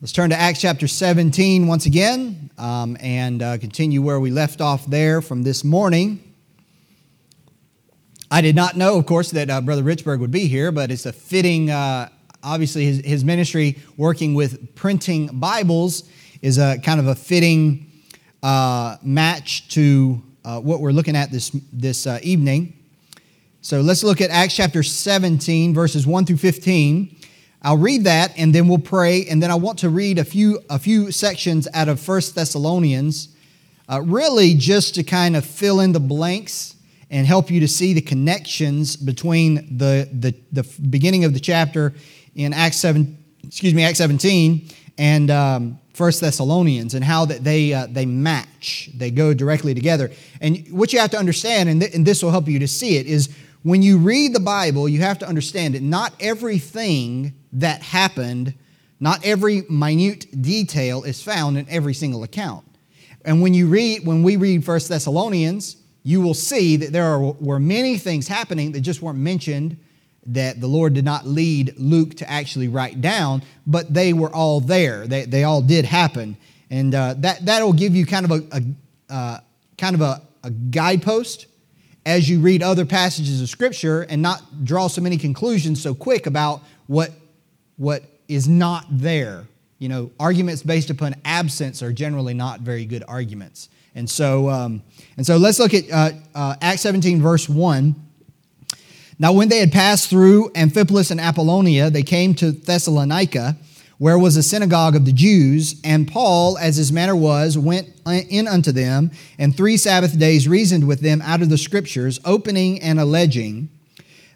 Let's turn to Acts chapter 17 once again um, and uh, continue where we left off there from this morning. I did not know, of course, that uh, Brother Richburg would be here, but it's a fitting, uh, obviously, his, his ministry working with printing Bibles is a kind of a fitting uh, match to uh, what we're looking at this, this uh, evening. So let's look at Acts chapter 17, verses 1 through 15. I'll read that and then we'll pray. And then I want to read a few, a few sections out of First Thessalonians, uh, really just to kind of fill in the blanks and help you to see the connections between the, the, the beginning of the chapter in Acts 7, excuse me, Acts 17 and um, First Thessalonians and how that they, uh, they match. They go directly together. And what you have to understand, and, th- and this will help you to see it, is when you read the Bible, you have to understand that not everything that happened, not every minute detail is found in every single account. And when you read, when we read First Thessalonians, you will see that there are, were many things happening that just weren't mentioned that the Lord did not lead Luke to actually write down, but they were all there. They, they all did happen. And uh, that, that'll give you kind of a, a uh, kind of a, a guidepost as you read other passages of Scripture and not draw so many conclusions so quick about what what is not there. You know, arguments based upon absence are generally not very good arguments. And so, um, and so let's look at uh, uh, Acts 17, verse 1. Now, when they had passed through Amphipolis and Apollonia, they came to Thessalonica, where was a synagogue of the Jews. And Paul, as his manner was, went in unto them, and three Sabbath days reasoned with them out of the Scriptures, opening and alleging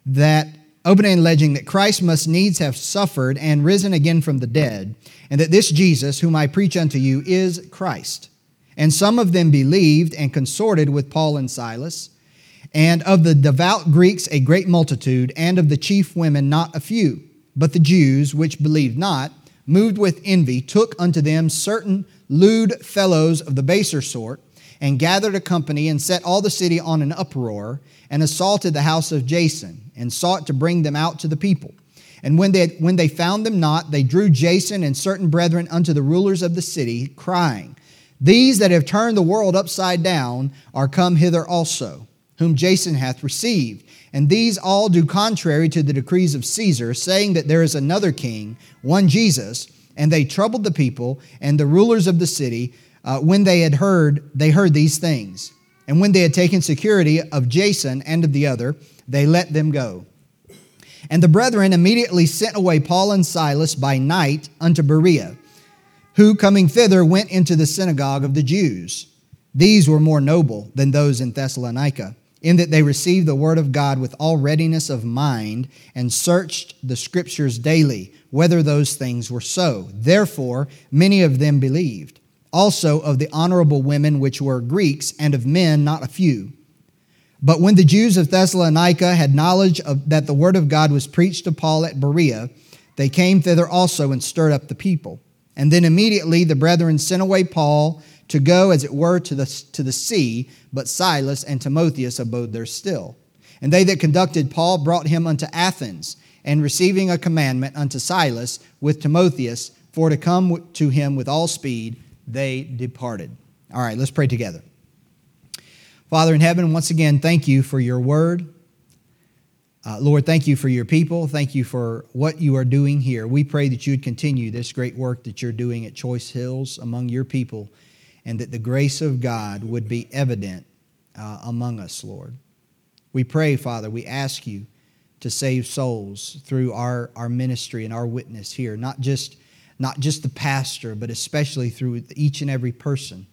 that opening alleging that Christ must needs have suffered and risen again from the dead, and that this Jesus, whom I preach unto you, is Christ. And some of them believed and consorted with Paul and Silas, and of the devout Greeks a great multitude, and of the chief women not a few. But the Jews, which believed not, moved with envy, took unto them certain lewd fellows of the baser sort, and gathered a company, and set all the city on an uproar, and assaulted the house of Jason, and sought to bring them out to the people. And when they, when they found them not, they drew Jason and certain brethren unto the rulers of the city, crying, These that have turned the world upside down are come hither also, whom Jason hath received. And these all do contrary to the decrees of Caesar, saying that there is another king, one Jesus. And they troubled the people and the rulers of the city uh, when they had heard, they heard these things. And when they had taken security of Jason and of the other, they let them go. And the brethren immediately sent away Paul and Silas by night unto Berea, who, coming thither, went into the synagogue of the Jews. These were more noble than those in Thessalonica, in that they received the word of God with all readiness of mind, and searched the scriptures daily, whether those things were so. Therefore, many of them believed also of the honorable women which were Greeks, and of men not a few. But when the Jews of Thessalonica had knowledge of, that the word of God was preached to Paul at Berea, they came thither also and stirred up the people. And then immediately the brethren sent away Paul to go, as it were, to the, to the sea, but Silas and Timotheus abode there still. And they that conducted Paul brought him unto Athens, and receiving a commandment unto Silas with Timotheus, for to come to him with all speed, they departed. All right, let's pray together. Father in heaven, once again, thank you for your word. Uh, Lord, thank you for your people. Thank you for what you are doing here. We pray that you would continue this great work that you're doing at Choice Hills among your people, and that the grace of God would be evident uh, among us, Lord. We pray, Father, we ask you to save souls through our, our ministry and our witness here, not just not just the pastor, but especially through each and every person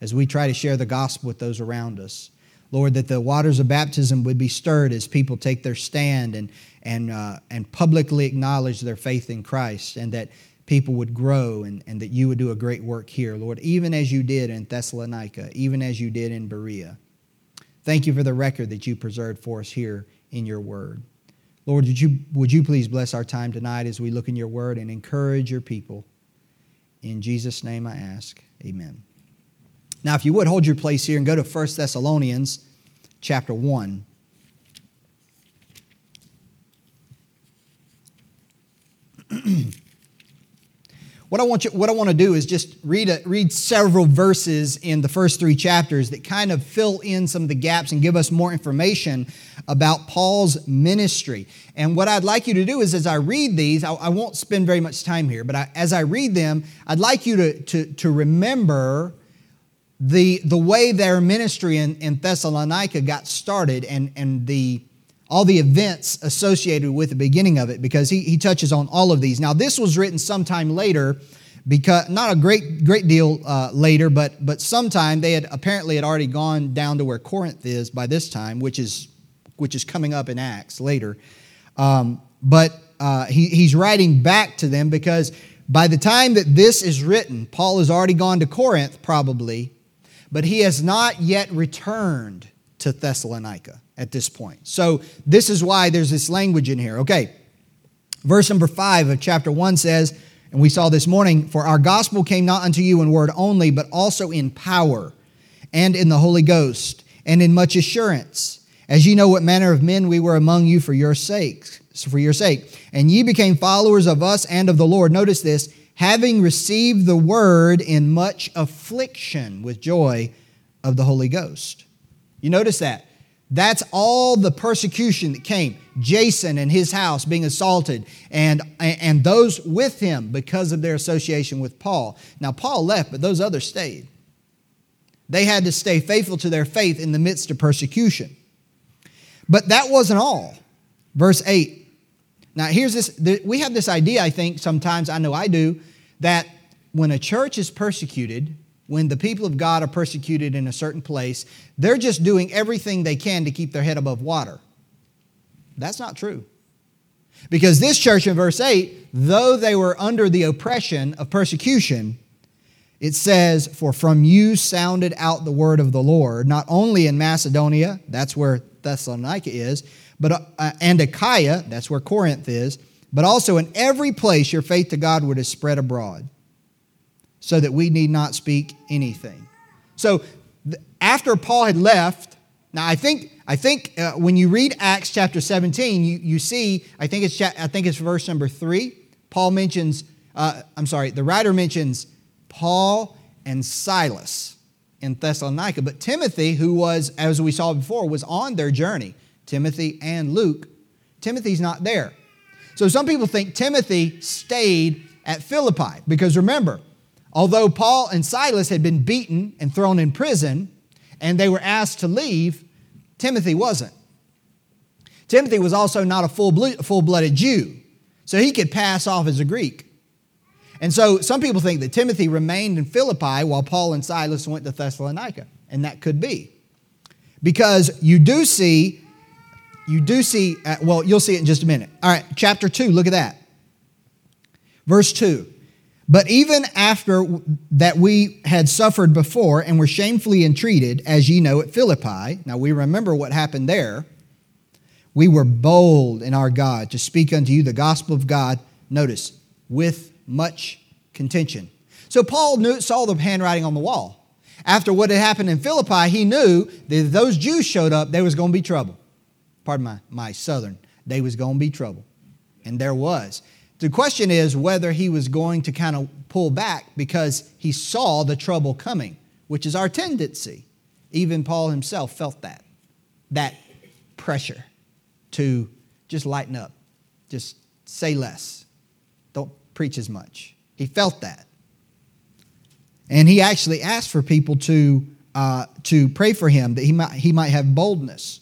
as we try to share the gospel with those around us. Lord, that the waters of baptism would be stirred as people take their stand and, and, uh, and publicly acknowledge their faith in Christ, and that people would grow and, and that you would do a great work here, Lord, even as you did in Thessalonica, even as you did in Berea. Thank you for the record that you preserved for us here in your word. Lord, would you, would you please bless our time tonight as we look in your word and encourage your people? In Jesus' name I ask. Amen. Now, if you would hold your place here and go to 1 Thessalonians chapter 1. what I want you, what I want to do is just read a, read several verses in the first three chapters that kind of fill in some of the gaps and give us more information about Paul's ministry. And what I'd like you to do is, as I read these, I, I won't spend very much time here, but I, as I read them, I'd like you to to, to remember the the way their ministry in, in Thessalonica got started and and the all the events associated with the beginning of it because he, he touches on all of these. Now, this was written sometime later, because not a great great deal uh, later, but but sometime they had apparently had already gone down to where Corinth is by this time, which is which is coming up in Acts later. Um, but uh, he, he's writing back to them because by the time that this is written, Paul has already gone to Corinth probably, but he has not yet returned to Thessalonica at this point. So this is why there's this language in here. Okay. Verse number 5 of chapter 1 says, and we saw this morning, for our gospel came not unto you in word only, but also in power and in the Holy Ghost and in much assurance, as ye know what manner of men we were among you for your sakes, for your sake. And ye became followers of us and of the Lord. Notice this, having received the word in much affliction with joy of the Holy Ghost. You notice that? That's all the persecution that came. Jason and his house being assaulted, and, and those with him because of their association with Paul. Now, Paul left, but those others stayed. They had to stay faithful to their faith in the midst of persecution. But that wasn't all. Verse 8. Now, here's this we have this idea, I think, sometimes, I know I do, that when a church is persecuted, when the people of God are persecuted in a certain place, they're just doing everything they can to keep their head above water. That's not true. Because this church in verse 8, though they were under the oppression of persecution, it says, For from you sounded out the word of the Lord, not only in Macedonia, that's where Thessalonica is, but uh, and Achaia, that's where Corinth is, but also in every place your faith to God would have spread abroad so that we need not speak anything. So after Paul had left, now I think I think uh, when you read Acts chapter 17, you, you see I think it's I think it's verse number three. Paul mentions uh, I'm sorry, the writer mentions Paul and Silas in Thessalonica, but Timothy, who was as we saw before, was on their journey. Timothy and Luke. Timothy's not there. So some people think Timothy stayed at Philippi because remember, Although Paul and Silas had been beaten and thrown in prison, and they were asked to leave, Timothy wasn't. Timothy was also not a full blooded Jew, so he could pass off as a Greek. And so some people think that Timothy remained in Philippi while Paul and Silas went to Thessalonica, and that could be. Because you do see, you do see, uh, well, you'll see it in just a minute. All right, chapter 2, look at that. Verse 2. But even after that we had suffered before and were shamefully entreated, as ye know at Philippi, now we remember what happened there, we were bold in our God to speak unto you the gospel of God, notice, with much contention. So Paul knew, saw the handwriting on the wall. After what had happened in Philippi, he knew that if those Jews showed up, there was going to be trouble. Pardon my, my southern. There was going to be trouble. And there was. The question is whether he was going to kind of pull back because he saw the trouble coming, which is our tendency. Even Paul himself felt that, that pressure to just lighten up, just say less, don't preach as much. He felt that. And he actually asked for people to, uh, to pray for him that he might, he might have boldness.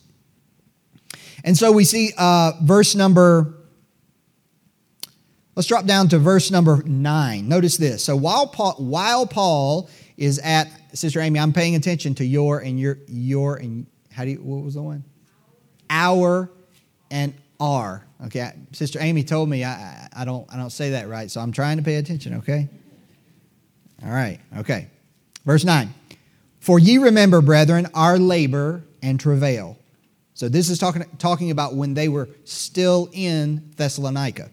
And so we see uh, verse number Let's drop down to verse number nine. Notice this. So while Paul, while Paul is at Sister Amy, I'm paying attention to your and your your and how do you what was the one? Our and our. Okay, Sister Amy told me I, I don't I don't say that right, so I'm trying to pay attention. Okay. All right. Okay. Verse nine. For ye remember, brethren, our labor and travail. So this is talking talking about when they were still in Thessalonica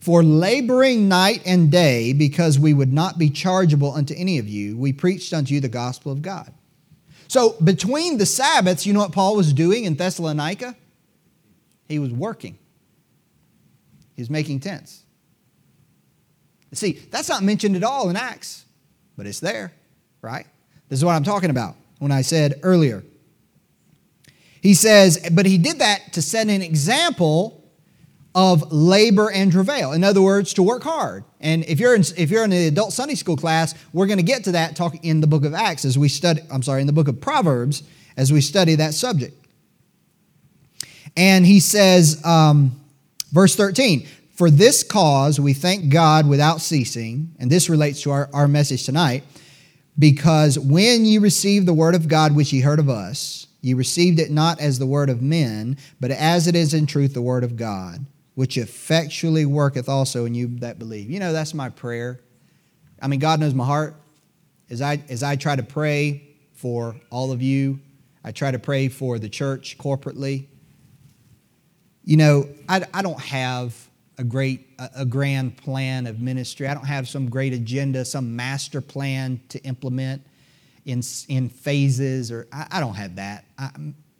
for laboring night and day, because we would not be chargeable unto any of you, we preached unto you the gospel of God. So between the Sabbaths, you know what Paul was doing in Thessalonica? He was working. He was making tents. See, that's not mentioned at all in Acts, but it's there, right? This is what I'm talking about when I said earlier. He says, but he did that to set an example of labor and travail. In other words, to work hard. And if you're in, if you're in the adult Sunday school class, we're going to get to that talk in the book of Acts as we study, I'm sorry, in the book of Proverbs as we study that subject. And he says, um, verse 13, for this cause we thank God without ceasing, and this relates to our, our message tonight, because when ye received the word of God which ye heard of us, ye received it not as the word of men, but as it is in truth the word of God which effectually worketh also in you that believe. You know, that's my prayer. I mean, God knows my heart. As I, as I try to pray for all of you, I try to pray for the church corporately. You know, I, I don't have a great, a, a grand plan of ministry. I don't have some great agenda, some master plan to implement in, in phases, or I, I don't have that. I,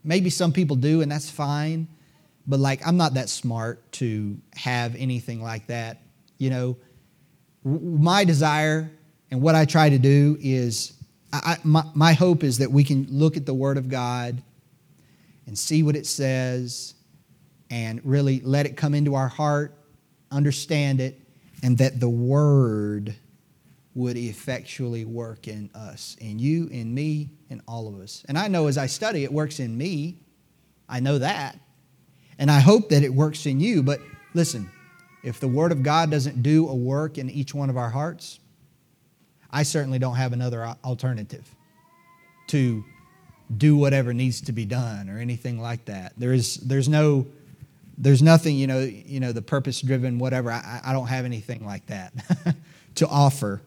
maybe some people do, and that's fine but like I'm not that smart to have anything like that. You know, my desire and what I try to do is I, my, my hope is that we can look at the Word of God and see what it says and really let it come into our heart, understand it, and that the Word would effectually work in us, in you, in me, in all of us. And I know as I study, it works in me. I know that. And I hope that it works in you. But listen, if the Word of God doesn't do a work in each one of our hearts, I certainly don't have another alternative to do whatever needs to be done or anything like that. There is, there's no, there's nothing, you know, you know, the purpose driven, whatever. I, I don't have anything like that to offer.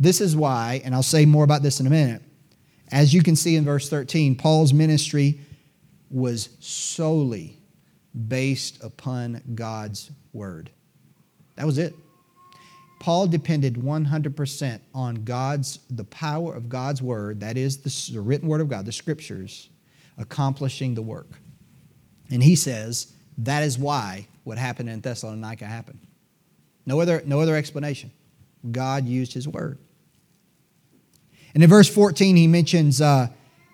This is why, and I'll say more about this in a minute. As you can see in verse 13, Paul's ministry was solely based upon God's word. That was it. Paul depended 100% on God's the power of God's word, that is the, written word of God, the scriptures, accomplishing the work. And he says that is why what happened in Thessalonica happened. No other, no other explanation. God used his word. And in verse 14, he mentions uh,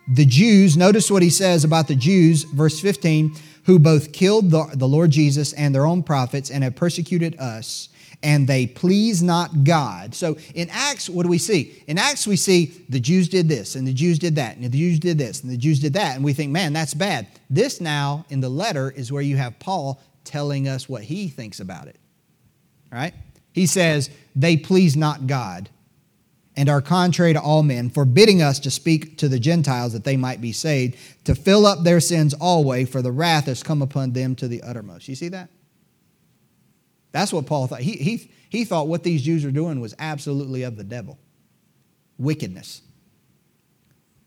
the Jews, notice what he says about the Jews, verse 15, who both killed the, the Lord Jesus and their own prophets and have persecuted us, and they please not God. So in Acts, what do we see? In Acts, we see the Jews did this, and the Jews did that, and the Jews did this, and the Jews did that, and we think, man, that's bad. This now, in the letter, is where you have Paul telling us what he thinks about it. Right? He says, they please not God and are contrary to all men, forbidding us to speak to the Gentiles that they might be saved, to fill up their sins always, for the wrath has come upon them to the uttermost. You see that? That's what Paul thought. He, he, he thought what these Jews were doing was absolutely of the devil wickedness.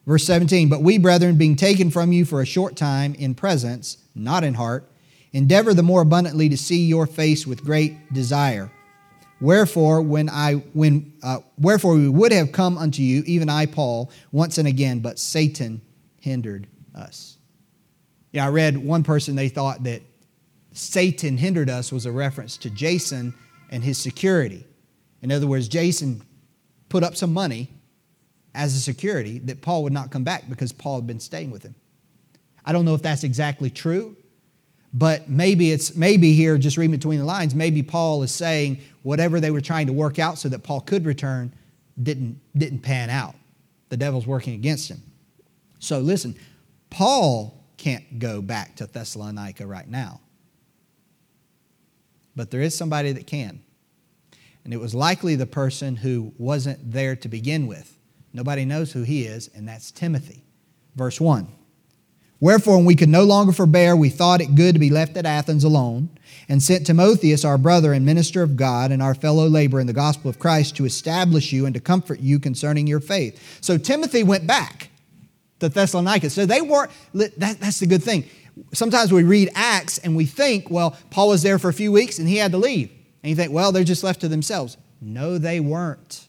Verse 17, but we, brethren, being taken from you for a short time in presence, not in heart, endeavor the more abundantly to see your face with great desire Wherefore, when I when uh, wherefore we would have come unto you, even I, Paul, once and again, but Satan hindered us. Yeah, I read one person they thought that Satan hindered us was a reference to Jason and his security. In other words, Jason put up some money as a security that Paul would not come back because Paul had been staying with him. I don't know if that's exactly true. But maybe it's maybe here, just reading between the lines, maybe Paul is saying whatever they were trying to work out so that Paul could return didn't, didn't pan out. The devil's working against him. So listen, Paul can't go back to Thessalonica right now. But there is somebody that can. And it was likely the person who wasn't there to begin with. Nobody knows who he is, and that's Timothy. Verse 1. Wherefore, when we could no longer forbear, we thought it good to be left at Athens alone, and sent Timotheus, our brother and minister of God, and our fellow laborer in the gospel of Christ, to establish you and to comfort you concerning your faith. So Timothy went back to Thessalonica. So they weren't, that, that's the good thing. Sometimes we read Acts and we think, well, Paul was there for a few weeks and he had to leave. And you think, well, they're just left to themselves. No, they weren't.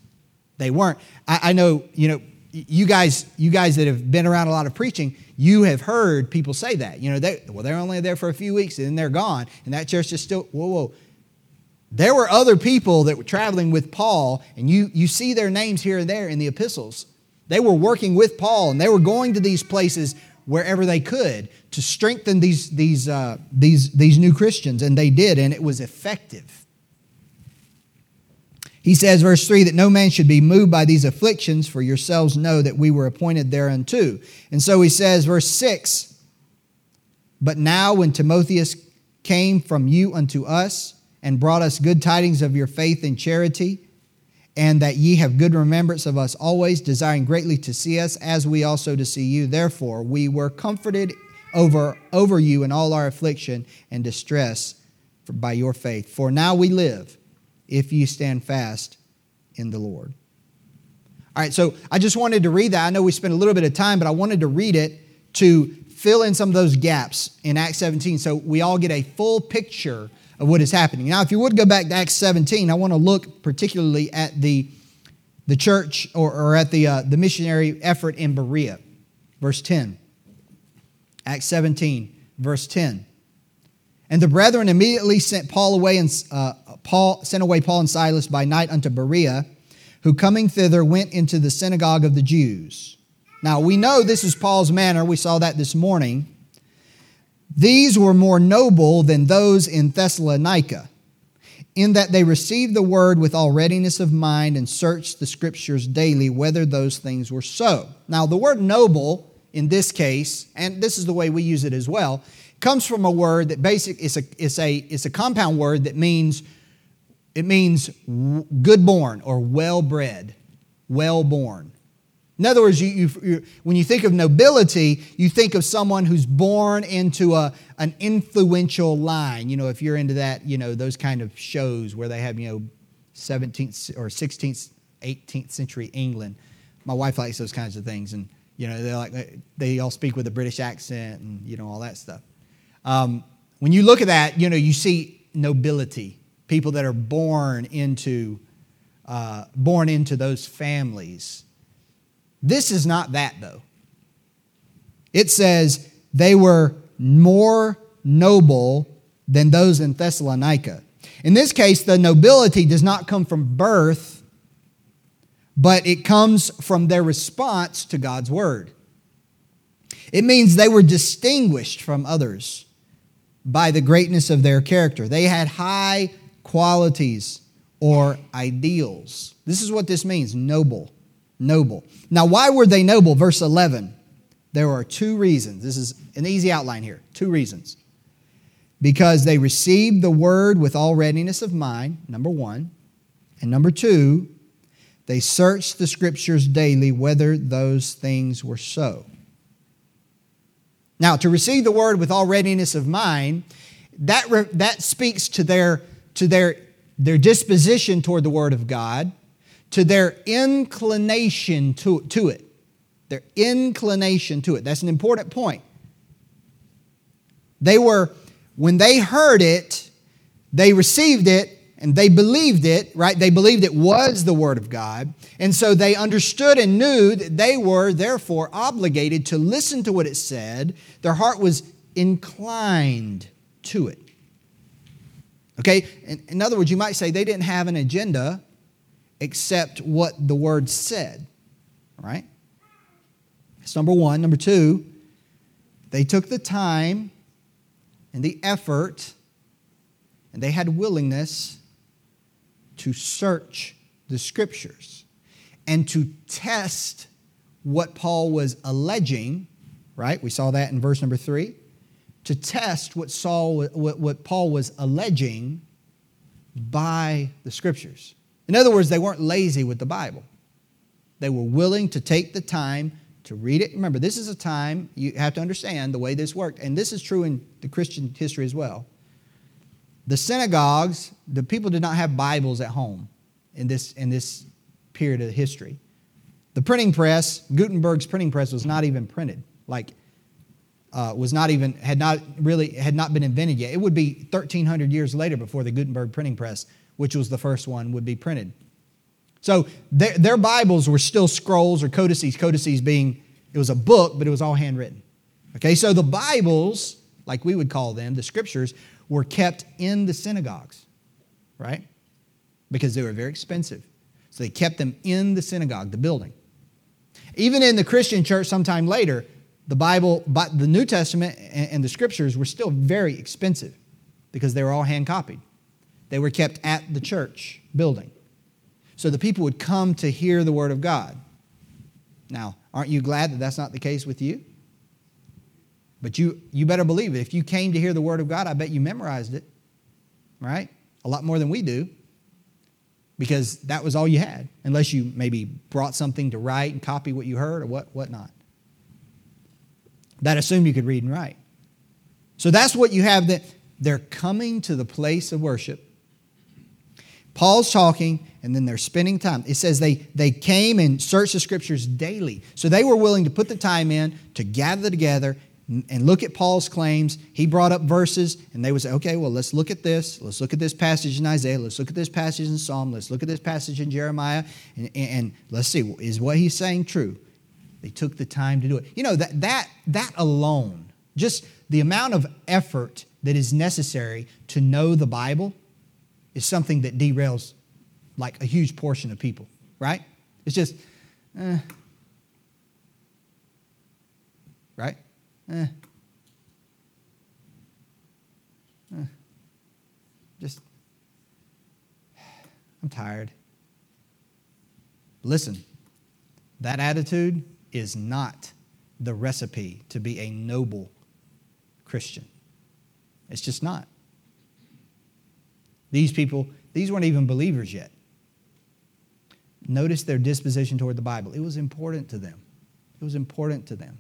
They weren't. I, I know, you know, you guys, you guys that have been around a lot of preaching, you have heard people say that. You know, they, well, they're only there for a few weeks and then they're gone, and that church is still, whoa, whoa. There were other people that were traveling with Paul, and you, you see their names here and there in the epistles. They were working with Paul, and they were going to these places wherever they could to strengthen these, these, uh, these, these new Christians, and they did, and it was effective. He says, verse 3, that no man should be moved by these afflictions, for yourselves know that we were appointed thereunto. And so he says, verse 6, but now when Timotheus came from you unto us, and brought us good tidings of your faith and charity, and that ye have good remembrance of us always, desiring greatly to see us, as we also to see you. Therefore, we were comforted over, over you in all our affliction and distress by your faith. For now we live, if you stand fast in the Lord. All right, so I just wanted to read that. I know we spent a little bit of time, but I wanted to read it to fill in some of those gaps in Acts 17 so we all get a full picture of what is happening. Now, if you would go back to Acts 17, I want to look particularly at the, the church or, or at the, uh, the missionary effort in Berea. Verse 10. Acts 17, verse 10. And the brethren immediately sent Paul away and uh, Paul sent away Paul and Silas by night unto Berea, who coming thither went into the synagogue of the Jews. Now we know this is Paul's manner. We saw that this morning. These were more noble than those in Thessalonica, in that they received the word with all readiness of mind and searched the scriptures daily whether those things were so. Now, the word noble in this case, and this is the way we use it as well, comes from a word that basic is a, it's a, it's a compound word that means it means good born or well bred, well born. In other words, you, you, you, when you think of nobility, you think of someone who's born into a, an influential line. You know, if you're into that, you know, those kind of shows where they have, you know, 17th or 16th, 18th century England. My wife likes those kinds of things. And, you know, they like, they all speak with a British accent and, you know, all that stuff. Um, when you look at that, you know, you see nobility, people that are born into, uh, born into those families this is not that, though. It says they were more noble than those in Thessalonica. In this case, the nobility does not come from birth, but it comes from their response to God's word. It means they were distinguished from others by the greatness of their character. They had high qualities or ideals. This is what this means noble noble. Now, why were they noble? Verse 11. There are two reasons. This is an easy outline here. Two reasons. Because they received the word with all readiness of mind, number one. And number two, they searched the scriptures daily whether those things were so. Now, to receive the word with all readiness of mind, that, re- that speaks to their, to their, their disposition toward the word of God to their inclination to, to it. Their inclination to it. That's an important point. They were, when they heard it, they received it and they believed it, right? They believed it was the Word of God. And so they understood and knew that they were therefore obligated to listen to what it said. Their heart was inclined to it. Okay? In, in other words, you might say they didn't have an agenda except what the word said. Right? That's number one. Number two, they took the time and the effort and they had willingness to search the scriptures and to test what Paul was alleging, right? We saw that in verse number three. To test what Saul, what, what Paul was alleging by the scriptures. In other words, they weren't lazy with the Bible. They were willing to take the time to read it. Remember, this is a time you have to understand the way this worked, and this is true in the Christian history as well. The synagogues, the people did not have Bibles at home in this, in this period of history. The printing press, Gutenberg's printing press, was not even printed. Like, uh, was not even had not really had not been invented yet. It would be 1,300 years later before the Gutenberg printing press which was the first one, would be printed. So their, their Bibles were still scrolls or codices, codices being, it was a book, but it was all handwritten. Okay, so the Bibles, like we would call them, the scriptures, were kept in the synagogues. right? Because they were very expensive. So they kept them in the synagogue, the building. Even in the Christian church sometime later, the Bible, but the New Testament and the scriptures were still very expensive because they were all hand copied. They were kept at the church building. So the people would come to hear the word of God. Now, aren't you glad that that's not the case with you? But you, you better believe it. If you came to hear the word of God, I bet you memorized it, right? A lot more than we do because that was all you had, unless you maybe brought something to write and copy what you heard or what, whatnot. That assumed you could read and write. So that's what you have that they're coming to the place of worship. Paul's talking, and then they're spending time. It says they, they came and searched the scriptures daily. So they were willing to put the time in to gather together and look at Paul's claims. He brought up verses, and they would say, okay, well, let's look at this. Let's look at this passage in Isaiah. Let's look at this passage in Psalm. Let's look at this passage in Jeremiah. And, and let's see, is what he's saying true? They took the time to do it. You know, that, that, that alone, just the amount of effort that is necessary to know the Bible is something that derails like a huge portion of people, right? It's just, eh. right? Eh. Eh. Just, I'm tired. Listen, that attitude is not the recipe to be a noble Christian. It's just not. These people, these weren't even believers yet. Notice their disposition toward the Bible. It was important to them. It was important to them.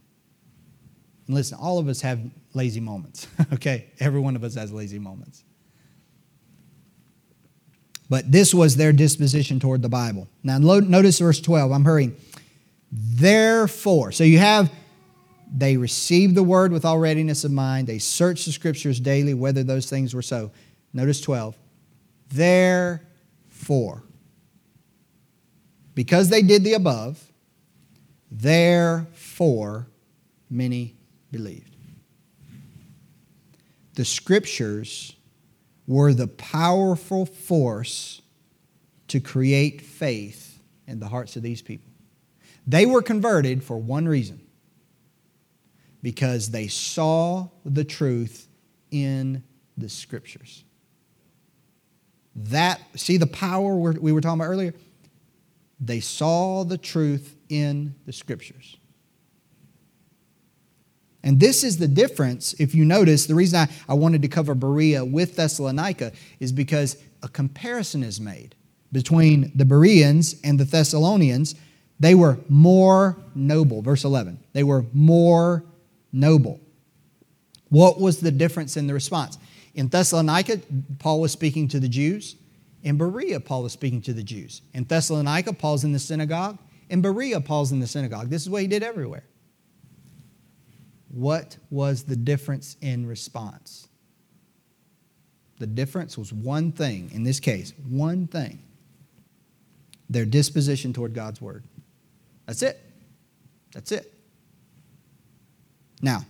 And listen, all of us have lazy moments, okay? Every one of us has lazy moments. But this was their disposition toward the Bible. Now, notice verse 12. I'm hurrying. Therefore, so you have they received the word with all readiness of mind. They searched the scriptures daily whether those things were so. Notice 12. Therefore, because they did the above, therefore many believed. The scriptures were the powerful force to create faith in the hearts of these people. They were converted for one reason because they saw the truth in the scriptures. That, see the power we were talking about earlier? They saw the truth in the scriptures. And this is the difference, if you notice, the reason I, I wanted to cover Berea with Thessalonica is because a comparison is made between the Bereans and the Thessalonians. They were more noble. Verse 11. They were more noble. What was the difference in the response? In Thessalonica, Paul was speaking to the Jews. In Berea, Paul was speaking to the Jews. In Thessalonica, Paul's in the synagogue. In Berea, Paul's in the synagogue. This is what he did everywhere. What was the difference in response? The difference was one thing, in this case, one thing their disposition toward God's word. That's it. That's it. Now,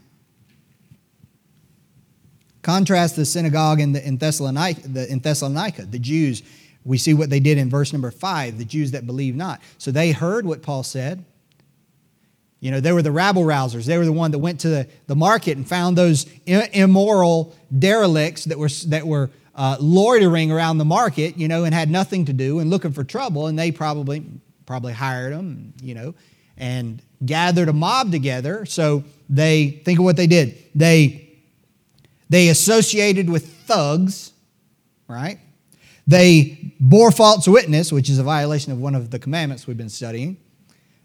contrast the synagogue in, the, in, Thessalonica, the, in Thessalonica, the Jews. We see what they did in verse number five, the Jews that believe not. So they heard what Paul said. You know, they were the rabble rousers. They were the one that went to the, the market and found those immoral derelicts that were, that were uh, loitering around the market, you know, and had nothing to do and looking for trouble. And they probably, probably hired them, you know, and gathered a mob together. So they, think of what they did. They, they associated with thugs, right? They bore false witness, which is a violation of one of the commandments we've been studying.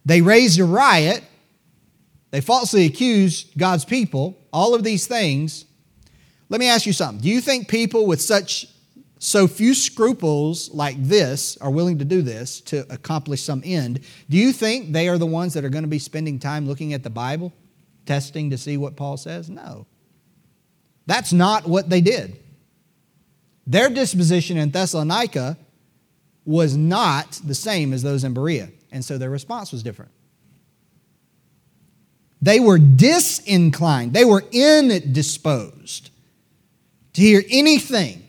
They raised a riot. They falsely accused God's people. All of these things. Let me ask you something. Do you think people with such so few scruples like this are willing to do this to accomplish some end? Do you think they are the ones that are going to be spending time looking at the Bible? testing to see what Paul says? No. That's not what they did. Their disposition in Thessalonica was not the same as those in Berea, and so their response was different. They were disinclined, they were indisposed to hear anything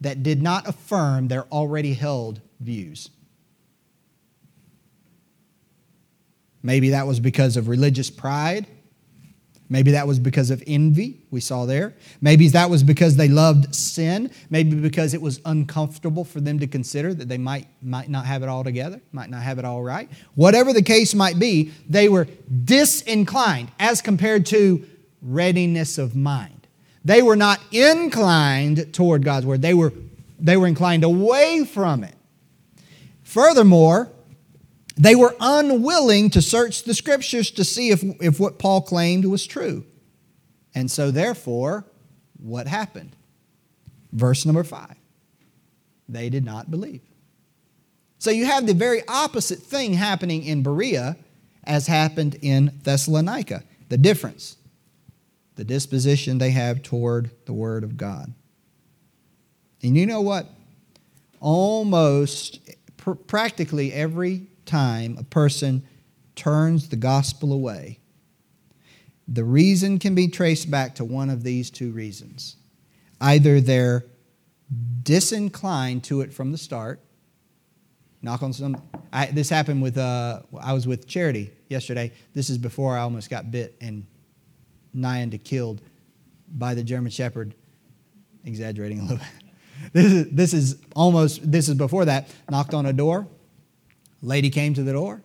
that did not affirm their already held views. Maybe that was because of religious pride. Maybe that was because of envy, we saw there. Maybe that was because they loved sin. Maybe because it was uncomfortable for them to consider that they might, might not have it all together, might not have it all right. Whatever the case might be, they were disinclined as compared to readiness of mind. They were not inclined toward God's word, they were, they were inclined away from it. Furthermore, they were unwilling to search the scriptures to see if, if what Paul claimed was true. And so, therefore, what happened? Verse number five they did not believe. So, you have the very opposite thing happening in Berea as happened in Thessalonica. The difference, the disposition they have toward the Word of God. And you know what? Almost pr- practically every time a person turns the gospel away, the reason can be traced back to one of these two reasons. Either they're disinclined to it from the start. Knock on some. I, this happened with. Uh, I was with Charity yesterday. This is before I almost got bit and nigh unto killed by the German Shepherd. Exaggerating a little bit. This is, this is almost. This is before that. Knocked on a door. Lady came to the door.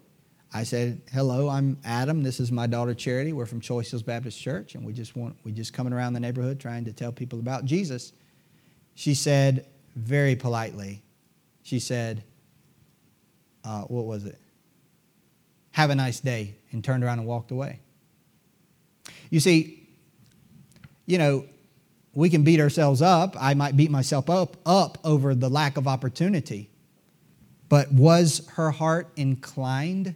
I said, "Hello, I'm Adam. This is my daughter Charity. We're from Choice Hills Baptist Church, and we just want we just coming around the neighborhood trying to tell people about Jesus." She said very politely, she said, uh, "What was it? Have a nice day," and turned around and walked away. You see, you know, we can beat ourselves up. I might beat myself up up over the lack of opportunity. But was her heart inclined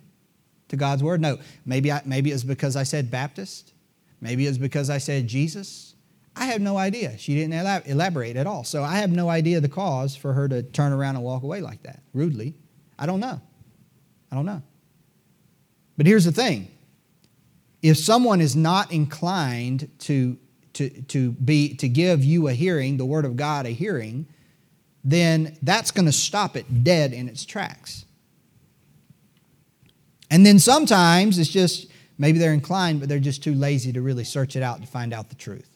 to God's word? No. Maybe, I, maybe it was because I said Baptist. Maybe it was because I said Jesus. I have no idea. She didn't elaborate at all. So I have no idea the cause for her to turn around and walk away like that, rudely. I don't know. I don't know. But here's the thing if someone is not inclined to, to, to, be, to give you a hearing, the Word of God a hearing, then that's going to stop it dead in its tracks. And then sometimes it's just maybe they're inclined, but they're just too lazy to really search it out to find out the truth.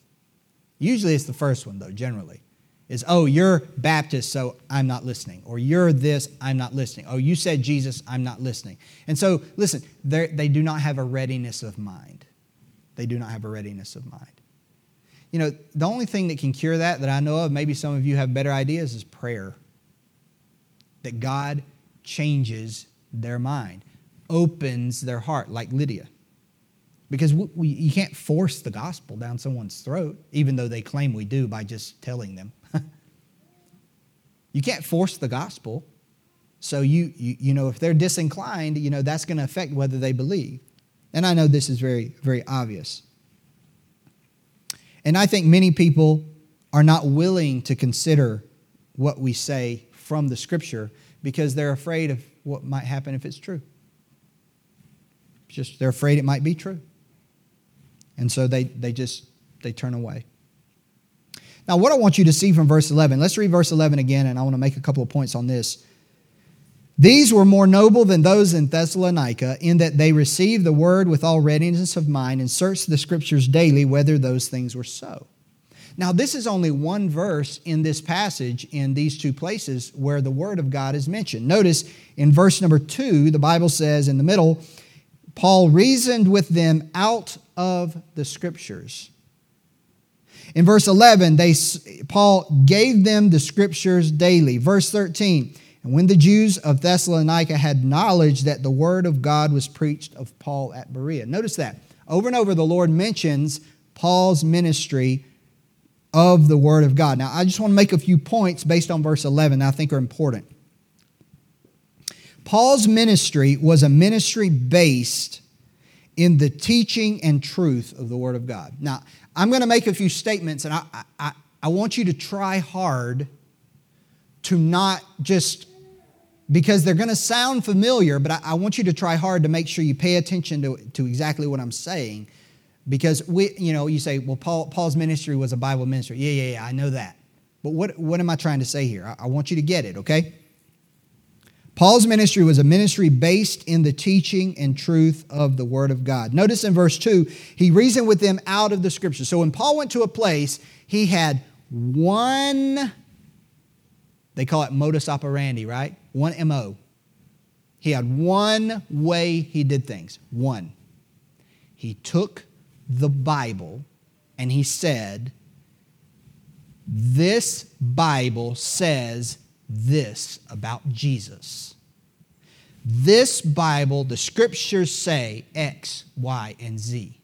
Usually it's the first one, though, generally. Is, oh, you're Baptist, so I'm not listening. Or you're this, I'm not listening. Oh, you said Jesus, I'm not listening. And so, listen, they do not have a readiness of mind. They do not have a readiness of mind. You know, the only thing that can cure that that I know of, maybe some of you have better ideas, is prayer. That God changes their mind, opens their heart, like Lydia. Because we, we, you can't force the gospel down someone's throat, even though they claim we do by just telling them. you can't force the gospel. So you, you, you know, if they're disinclined, you know, that's going to affect whether they believe. And I know this is very, very obvious. And I think many people are not willing to consider what we say from the scripture because they're afraid of what might happen if it's true. Just they're afraid it might be true. And so they, they just they turn away. Now, what I want you to see from verse 11, let's read verse 11 again, and I want to make a couple of points on this. These were more noble than those in Thessalonica, in that they received the word with all readiness of mind and searched the scriptures daily whether those things were so. Now, this is only one verse in this passage in these two places where the word of God is mentioned. Notice in verse number two, the Bible says in the middle, Paul reasoned with them out of the scriptures. In verse 11, they, Paul gave them the scriptures daily. Verse 13, and when the Jews of Thessalonica had knowledge that the word of God was preached of Paul at Berea. Notice that. Over and over, the Lord mentions Paul's ministry of the word of God. Now, I just want to make a few points based on verse 11 that I think are important. Paul's ministry was a ministry based in the teaching and truth of the Word of God. Now, I'm going to make a few statements, and I, I, I want you to try hard to not just because they're going to sound familiar, but I, I, want you to try hard to make sure you pay attention to, to exactly what I'm saying. Because we, you know, you say, well, Paul, Paul's ministry was a Bible ministry. Yeah, yeah, yeah, I know that. But what, what am I trying to say here? I, I want you to get it, okay? Paul's ministry was a ministry based in the teaching and truth of the Word of God. Notice in verse 2, he reasoned with them out of the Scripture. So when Paul went to a place, he had one, they call it modus operandi, right? One MO. He had one way he did things. One. He took the Bible and he said, This Bible says this about Jesus. This Bible, the scriptures say X, Y, and Z.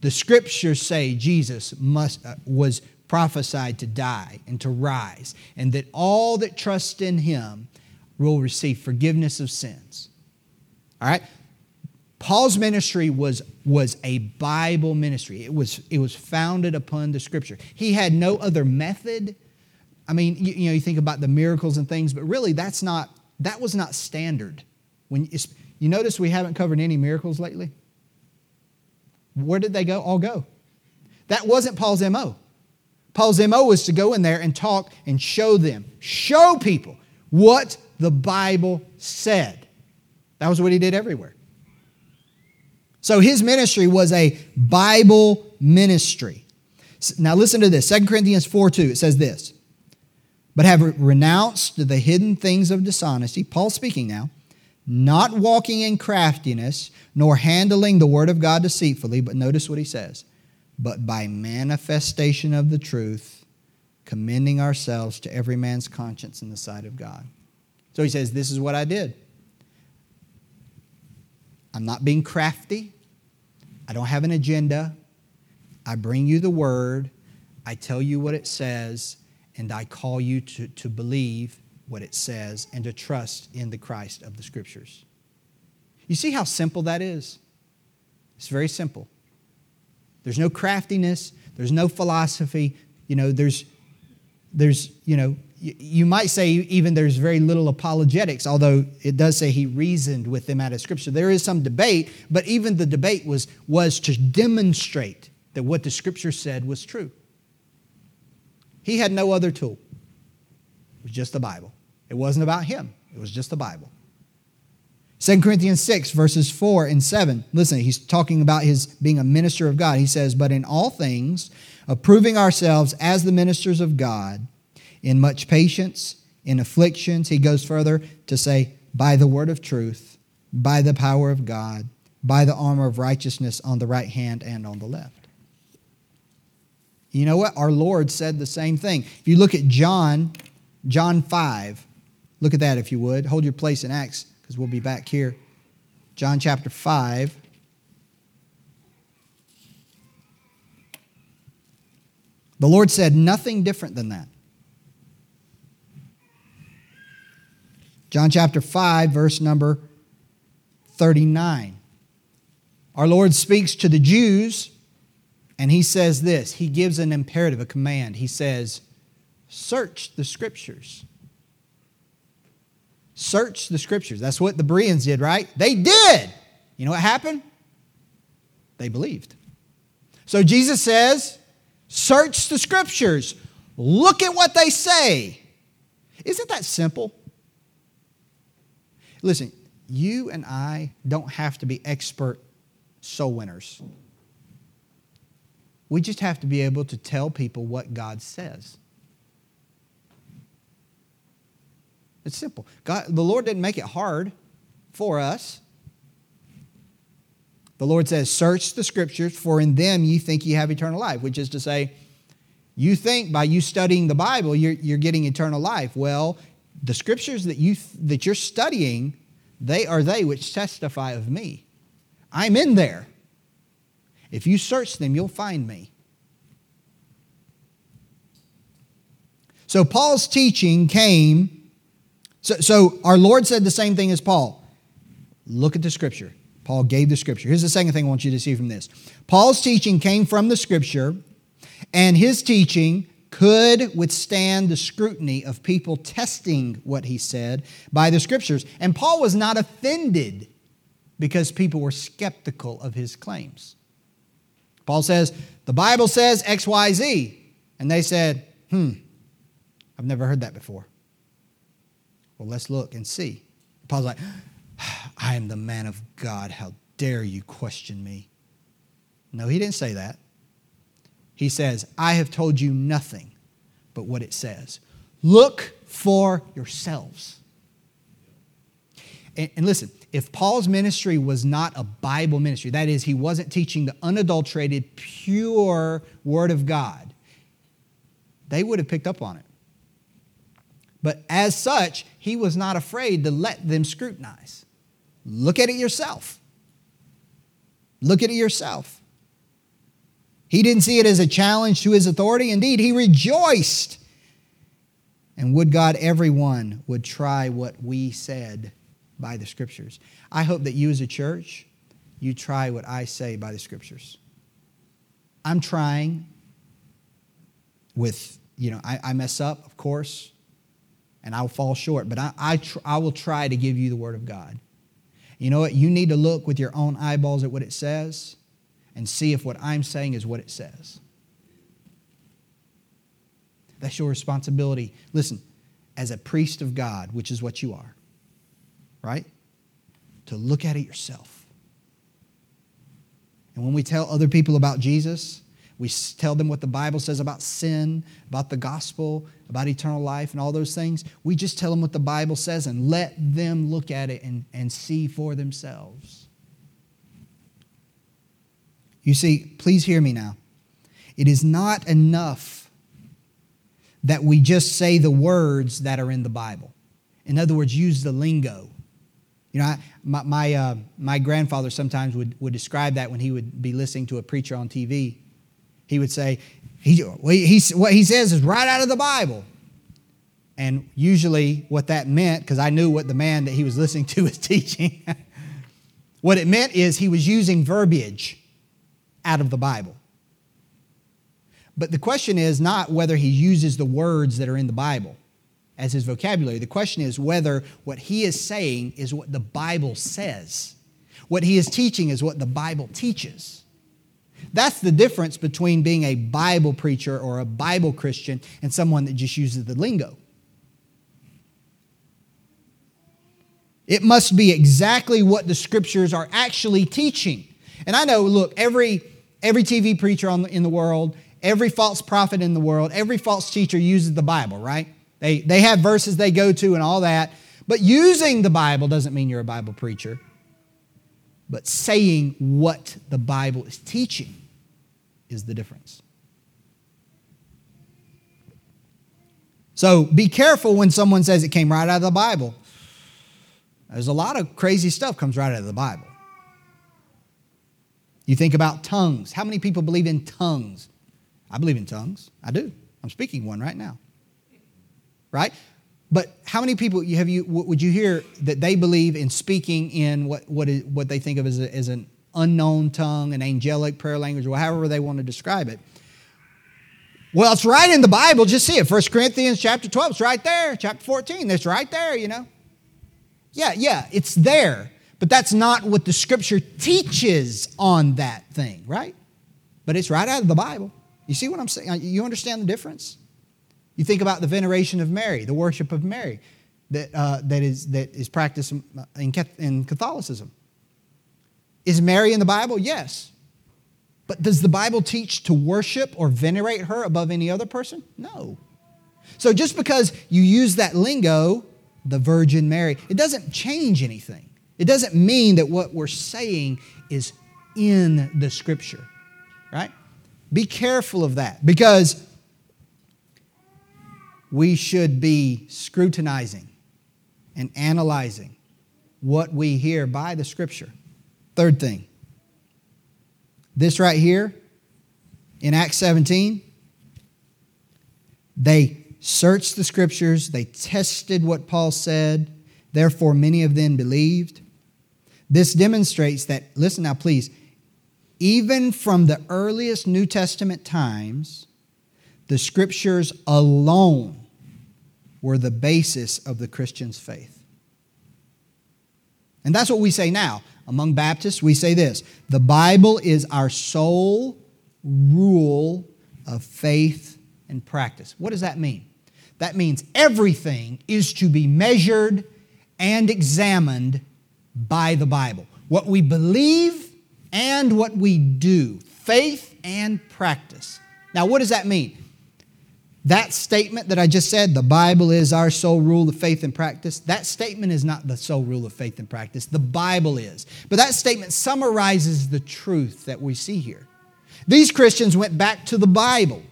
The scriptures say Jesus must, uh, was prophesied to die and to rise, and that all that trust in him will receive forgiveness of sins. All right? Paul's ministry was, was a Bible ministry. It was, it was founded upon the scripture. He had no other method. I mean, you, you know, you think about the miracles and things, but really that's not, that was not standard. When you notice we haven't covered any miracles lately? Where did they go? All go. That wasn't Paul's MO. Paul's MO was to go in there and talk and show them, show people what the Bible said. That was what he did everywhere. So his ministry was a Bible ministry. Now listen to this 2 Corinthians 4 2. It says this But have renounced the hidden things of dishonesty, Paul speaking now, not walking in craftiness, nor handling the word of God deceitfully. But notice what he says but by manifestation of the truth, commending ourselves to every man's conscience in the sight of God. So he says, This is what I did. I'm not being crafty. I don't have an agenda. I bring you the word. I tell you what it says, and I call you to, to believe what it says and to trust in the Christ of the Scriptures. You see how simple that is? It's very simple. There's no craftiness, there's no philosophy, you know, there's there's, you know, you might say even there's very little apologetics, although it does say he reasoned with them out of Scripture. There is some debate, but even the debate was, was to demonstrate that what the Scripture said was true. He had no other tool, it was just the Bible. It wasn't about him, it was just the Bible. 2 Corinthians 6, verses 4 and 7. Listen, he's talking about his being a minister of God. He says, But in all things, approving ourselves as the ministers of God, in much patience, in afflictions. He goes further to say, by the word of truth, by the power of God, by the armor of righteousness on the right hand and on the left. You know what? Our Lord said the same thing. If you look at John, John 5, look at that if you would. Hold your place in Acts because we'll be back here. John chapter 5. The Lord said nothing different than that. John chapter 5, verse number 39. Our Lord speaks to the Jews, and he says this He gives an imperative, a command. He says, Search the scriptures. Search the scriptures. That's what the Bereans did, right? They did. You know what happened? They believed. So Jesus says, Search the scriptures. Look at what they say. Isn't that simple? Listen, you and I don't have to be expert soul winners. We just have to be able to tell people what God says. It's simple. God, the Lord didn't make it hard for us. The Lord says, Search the scriptures, for in them you think you have eternal life, which is to say, you think by you studying the Bible, you're, you're getting eternal life. Well, the scriptures that, you, that you're studying, they are they which testify of me. I'm in there. If you search them, you'll find me. So Paul's teaching came. So, so our Lord said the same thing as Paul. Look at the scripture. Paul gave the scripture. Here's the second thing I want you to see from this Paul's teaching came from the scripture, and his teaching could withstand the scrutiny of people testing what he said by the scriptures. And Paul was not offended because people were skeptical of his claims. Paul says, The Bible says XYZ. And they said, Hmm, I've never heard that before. Well, let's look and see. Paul's like, I am the man of God. How dare you question me? No, he didn't say that. He says, I have told you nothing but what it says. Look for yourselves. And, and, listen, if Paul's ministry was not a Bible ministry, that is, he wasn't teaching the unadulterated, pure Word of God, they would have picked up on it. But as such, he was not afraid to let them scrutinize. Look at it yourself. Look at it yourself. He didn't see it as a challenge to his authority. Indeed, he rejoiced. And would God everyone would try what we said by the scriptures. I hope that you as a church, you try what I say by the scriptures. I'm trying with, you know, I, I mess up, of course, and I'll fall short, but I, I, tr- I will try to give you the word of God. You know what? You need to look with your own eyeballs at what it says and see if what I'm saying is what it says. That's your responsibility. Listen, as a priest of God, which is what you are, right? To look at it yourself. And when we tell other people about Jesus, we tell them what the Bible says about sin, about the gospel, about eternal life, and all those things. We just tell them what the Bible says and let them look at it and, and see for themselves. You see, please hear me now. It is not enough that we just say the words that are in the Bible. In other words, use the lingo. You know, I, my, my, uh, my grandfather sometimes would, would describe that when he would be listening to a preacher on TV. He would say, he, he, what he says is right out of the Bible. And usually, what that meant, because I knew what the man that he was listening to was teaching, what it meant is he was using verbiage out of the Bible. But the question is not whether he uses the words that are in the Bible as his vocabulary. The question is whether what he is saying is what the Bible says. What he is teaching is what the Bible teaches. That's the difference between being a Bible preacher or a Bible Christian and someone that just uses the lingo. It must be exactly what the scriptures are actually teaching. And I know, look, every, every TV preacher the, in the world, every false prophet in the world, every false teacher uses the Bible, right? They, they have verses they go to and all that. But using the Bible doesn't mean you're a Bible preacher. But saying what the Bible is teaching is the difference. So be careful when someone says it came right out of the Bible. There's a lot of crazy stuff comes right out of the Bible. You think about tongues. How many people believe in tongues? I believe in tongues. I do. I'm speaking one right now. Right? But how many people have you would you hear that they believe in speaking in what what, is, what they think of as, a, as an unknown tongue, an angelic prayer language, or however they want to describe it? Well, it's right in the Bible. Just see it. 1 Corinthians chapter 12, it's right there. Chapter 14, it's right there, you know. Yeah, yeah, it's there. But that's not what the scripture teaches on that thing, right? But it's right out of the Bible. You see what I'm saying? You understand the difference? You think about the veneration of Mary, the worship of Mary that, uh, that, is, that is practiced in, in Catholicism. Is Mary in the Bible? Yes. But does the Bible teach to worship or venerate her above any other person? No. So just because you use that lingo, the Virgin Mary, it doesn't change anything. It doesn't mean that what we're saying is in the scripture, right? Be careful of that because we should be scrutinizing and analyzing what we hear by the scripture. Third thing, this right here in Acts 17, they searched the scriptures, they tested what Paul said, therefore, many of them believed. This demonstrates that, listen now, please, even from the earliest New Testament times, the scriptures alone were the basis of the Christian's faith. And that's what we say now. Among Baptists, we say this the Bible is our sole rule of faith and practice. What does that mean? That means everything is to be measured and examined by the Bible. What we believe and what we do, faith and practice. Now, what does that mean? That statement that I just said, the Bible is our sole rule of faith and practice, that statement is not the sole rule of faith and practice. The Bible is. But that statement summarizes the truth that we see here. These Christians went back to the Bible.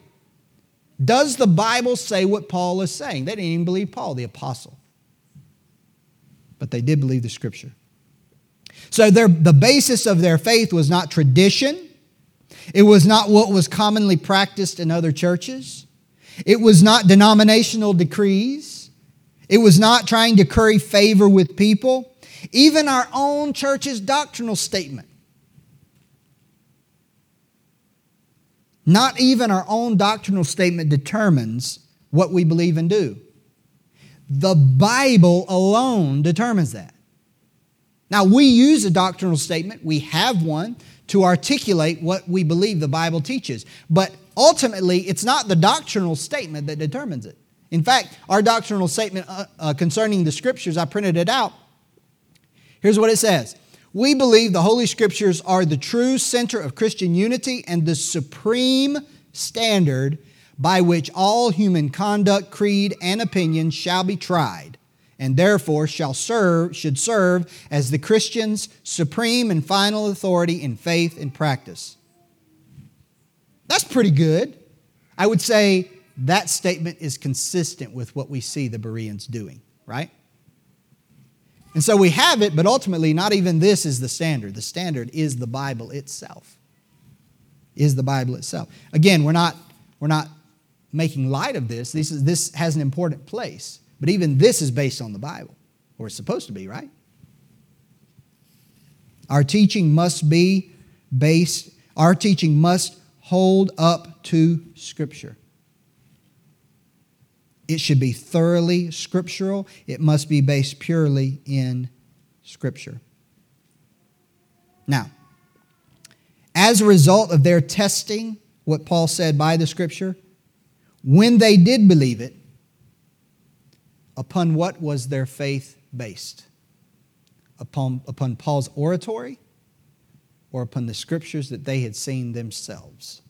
Does the Bible say what Paul is saying? They didn't even believe Paul, the apostle. But they did believe the scripture. So their, the basis of their faith was not tradition, it was not what was commonly practiced in other churches, it was not denominational decrees, it was not trying to curry favor with people. Even our own church's doctrinal statement Not even our own doctrinal statement determines what we believe and do. The Bible alone determines that. Now, we use a doctrinal statement, we have one to articulate what we believe the Bible teaches. But ultimately, it's not the doctrinal statement that determines it. In fact, our doctrinal statement uh, uh, concerning the scriptures, I printed it out. Here's what it says we believe the Holy Scriptures are the true center of Christian unity and the supreme standard by which all human conduct, creed, and opinion shall be tried, and therefore shall serve, should serve as the Christian's supreme and final authority in faith and practice. That's pretty good. I would say that statement is consistent with what we see the Bereans doing, right? And so we have it, but ultimately, not even this is the standard. The standard is the Bible itself. Is the Bible itself. Again, we're not, we're not making light of this. This, is, this has an important place. But even this is based on the Bible, or it's supposed to be, right? Our teaching must be based, our teaching must hold up to Scripture. It should be thoroughly scriptural. It must be based purely in Scripture. Now, as a result of their testing what Paul said by the Scripture, when they did believe it, upon what was their faith based? Upon, upon Paul's oratory or upon the Scriptures that they had seen themselves?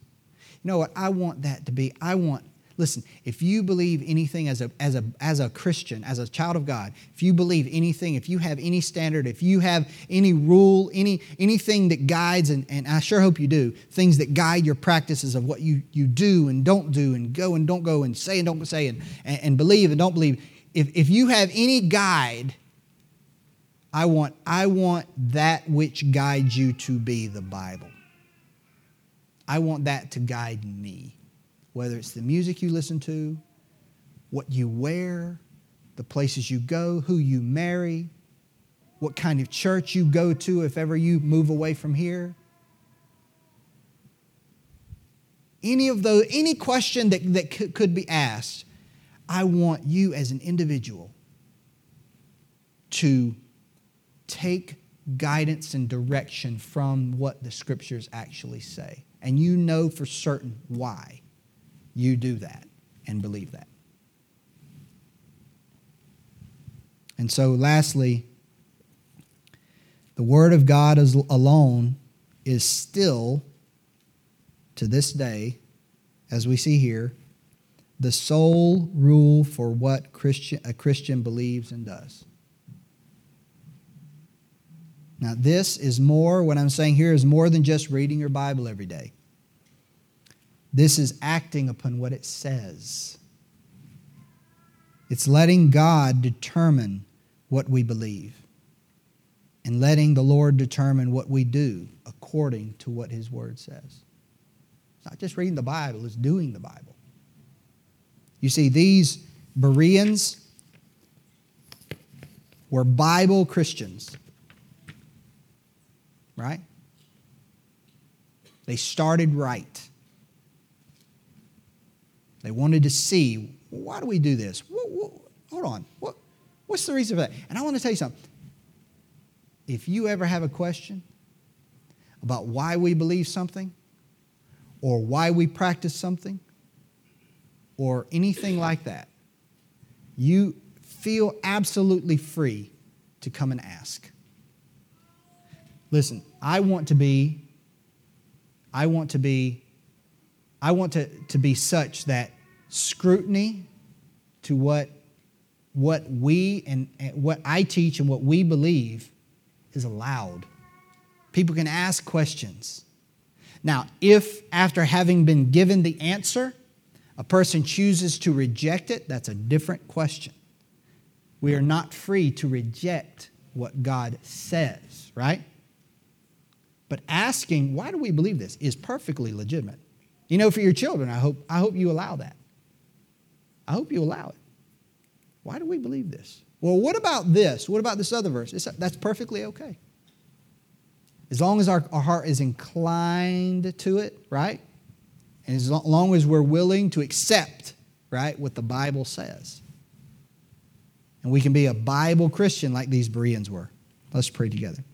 You know what? I want that to be, I want Listen, if you believe anything as a, as, a, as a Christian, as a child of God, if you believe anything, if you have any standard, if you have any rule, any, anything that guides, and, and I sure hope you do, things that guide your practices of what you, you do and don't do, and go and don't go, and say and don't say, and, and, and believe and don't believe, if, if you have any guide, I want, I want that which guides you to be the Bible. I want that to guide me whether it's the music you listen to, what you wear, the places you go, who you marry, what kind of church you go to if ever you move away from here. Any of those, any question that, that could be asked, I want you as an individual to take guidance and direction from what the scriptures actually say. And you know for certain why you do that and believe that. And so, lastly, the Word of God is, alone is still, to this day, as we see here, the sole rule for what Christian, a Christian believes and does. Now, this is more, what I'm saying here is more than just reading your Bible every day. This is acting upon what it says. It's letting God determine what we believe and letting the Lord determine what we do according to what His Word says. It's not just reading the Bible, it's doing the Bible. You see, these Bereans were Bible Christians, right? They started right. They wanted to see why do we do this? What, what, hold on. What, what's the reason for that? And I want to tell you something. If you ever have a question about why we believe something or why we practice something, or anything like that, you feel absolutely free to come and ask. Listen, I want to be, I want to be, I want to, to be such that scrutiny to what, what we and, and what I teach and what we believe is allowed. People can ask questions. Now, if after having been given the answer, a person chooses to reject it, that's a different question. We are not free to reject what God says, right? But asking, why do we believe this, is perfectly legitimate. You know, for your children, I hope, I hope you allow that. I hope you allow it. Why do we believe this? Well, what about this? What about this other verse? It's, that's perfectly okay. As long as our, our heart is inclined to it, right? And as long as we're willing to accept, right, what the Bible says. And we can be a Bible Christian like these Bereans were. Let's pray together.